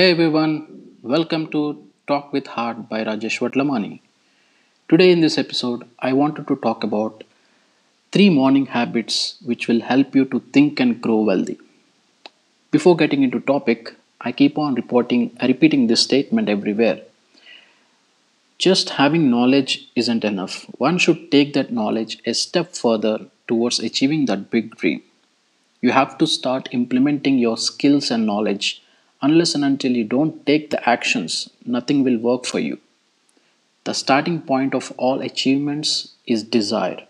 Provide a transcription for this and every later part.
Hey everyone, welcome to Talk with Heart by Rajesh Vatlamani. Today in this episode, I wanted to talk about three morning habits which will help you to think and grow wealthy. Before getting into topic, I keep on reporting repeating this statement everywhere. Just having knowledge isn't enough. One should take that knowledge a step further towards achieving that big dream. You have to start implementing your skills and knowledge. Unless and until you don't take the actions, nothing will work for you. The starting point of all achievements is desire.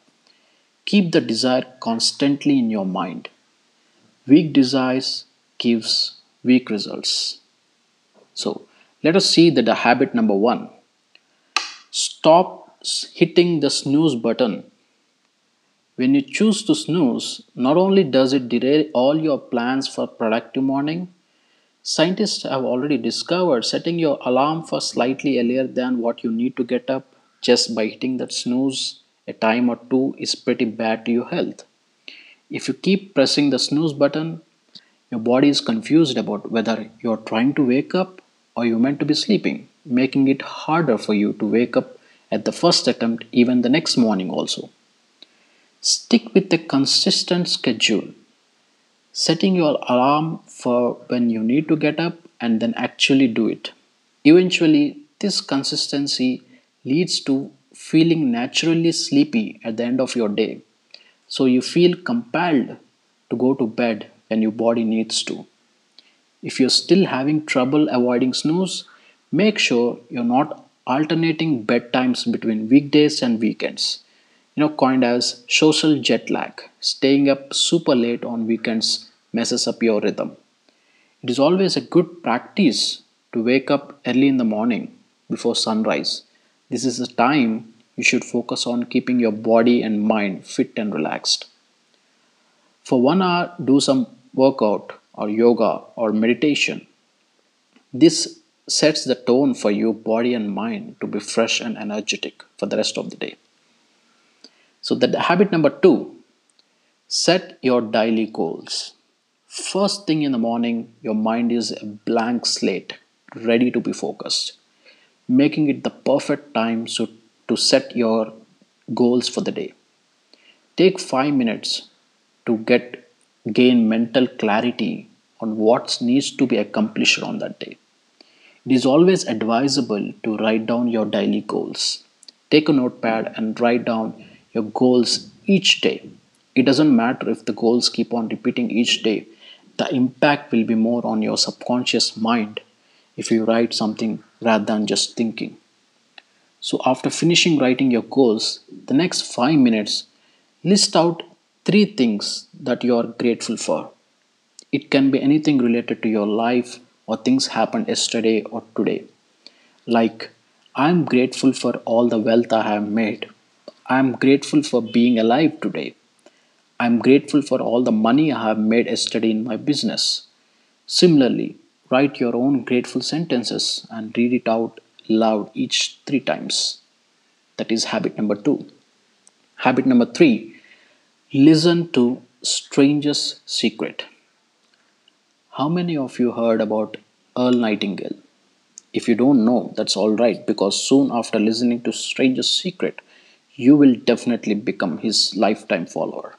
Keep the desire constantly in your mind. Weak desires gives weak results. So let us see that the habit number one. Stop hitting the snooze button when you choose to snooze, not only does it derail all your plans for productive morning, scientists have already discovered setting your alarm for slightly earlier than what you need to get up just by hitting that snooze a time or two is pretty bad to your health. If you keep pressing the snooze button, your body is confused about whether you're trying to wake up or you're meant to be sleeping, making it harder for you to wake up at the first attempt, even the next morning, also. Stick with a consistent schedule, setting your alarm for when you need to get up and then actually do it. Eventually, this consistency leads to feeling naturally sleepy at the end of your day. So you feel compelled to go to bed when your body needs to. If you're still having trouble avoiding snooze, make sure you're not alternating bedtimes between weekdays and weekends you know coined as social jet lag. Staying up super late on weekends messes up your rhythm. It is always a good practice to wake up early in the morning before sunrise. This is the time you should focus on keeping your body and mind fit and relaxed. For one hour do some workout or yoga or meditation. This sets the tone for your body and mind to be fresh and energetic for the rest of the day so, that habit number two set your daily goals. First thing in the morning, your mind is a blank slate, ready to be focused, making it the perfect time so, to set your goals for the day. Take five minutes to get gain mental clarity on what needs to be accomplished on that day. It is always advisable to write down your daily goals. Take a notepad and write down your goals each day. It doesn't matter if the goals keep on repeating each day, the impact will be more on your subconscious mind if you write something rather than just thinking. So, after finishing writing your goals, the next five minutes, list out three things that you are grateful for. It can be anything related to your life or things happened yesterday or today. Like, I'm grateful for all the wealth I have made. I'm grateful for being alive today. I'm grateful for all the money I have made yesterday in my business. Similarly, write your own grateful sentences and read it out loud each three times. That is habit number two. Habit number three listen to Strangest Secret. How many of you heard about Earl Nightingale? If you don't know, that's all right because soon after listening to Strangest Secret, you will definitely become his lifetime follower.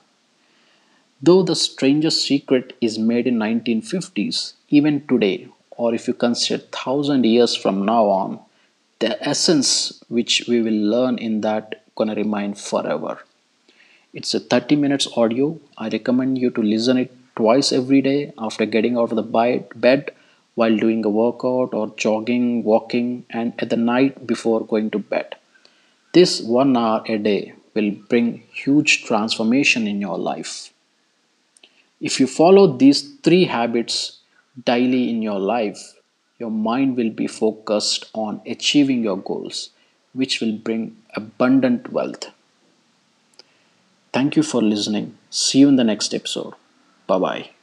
Though The Strangest Secret is made in 1950s, even today, or if you consider 1000 years from now on, the essence which we will learn in that gonna remain forever. It's a 30 minutes audio. I recommend you to listen it twice every day after getting out of the bed while doing a workout or jogging, walking, and at the night before going to bed. This one hour a day will bring huge transformation in your life. If you follow these three habits daily in your life, your mind will be focused on achieving your goals, which will bring abundant wealth. Thank you for listening. See you in the next episode. Bye bye.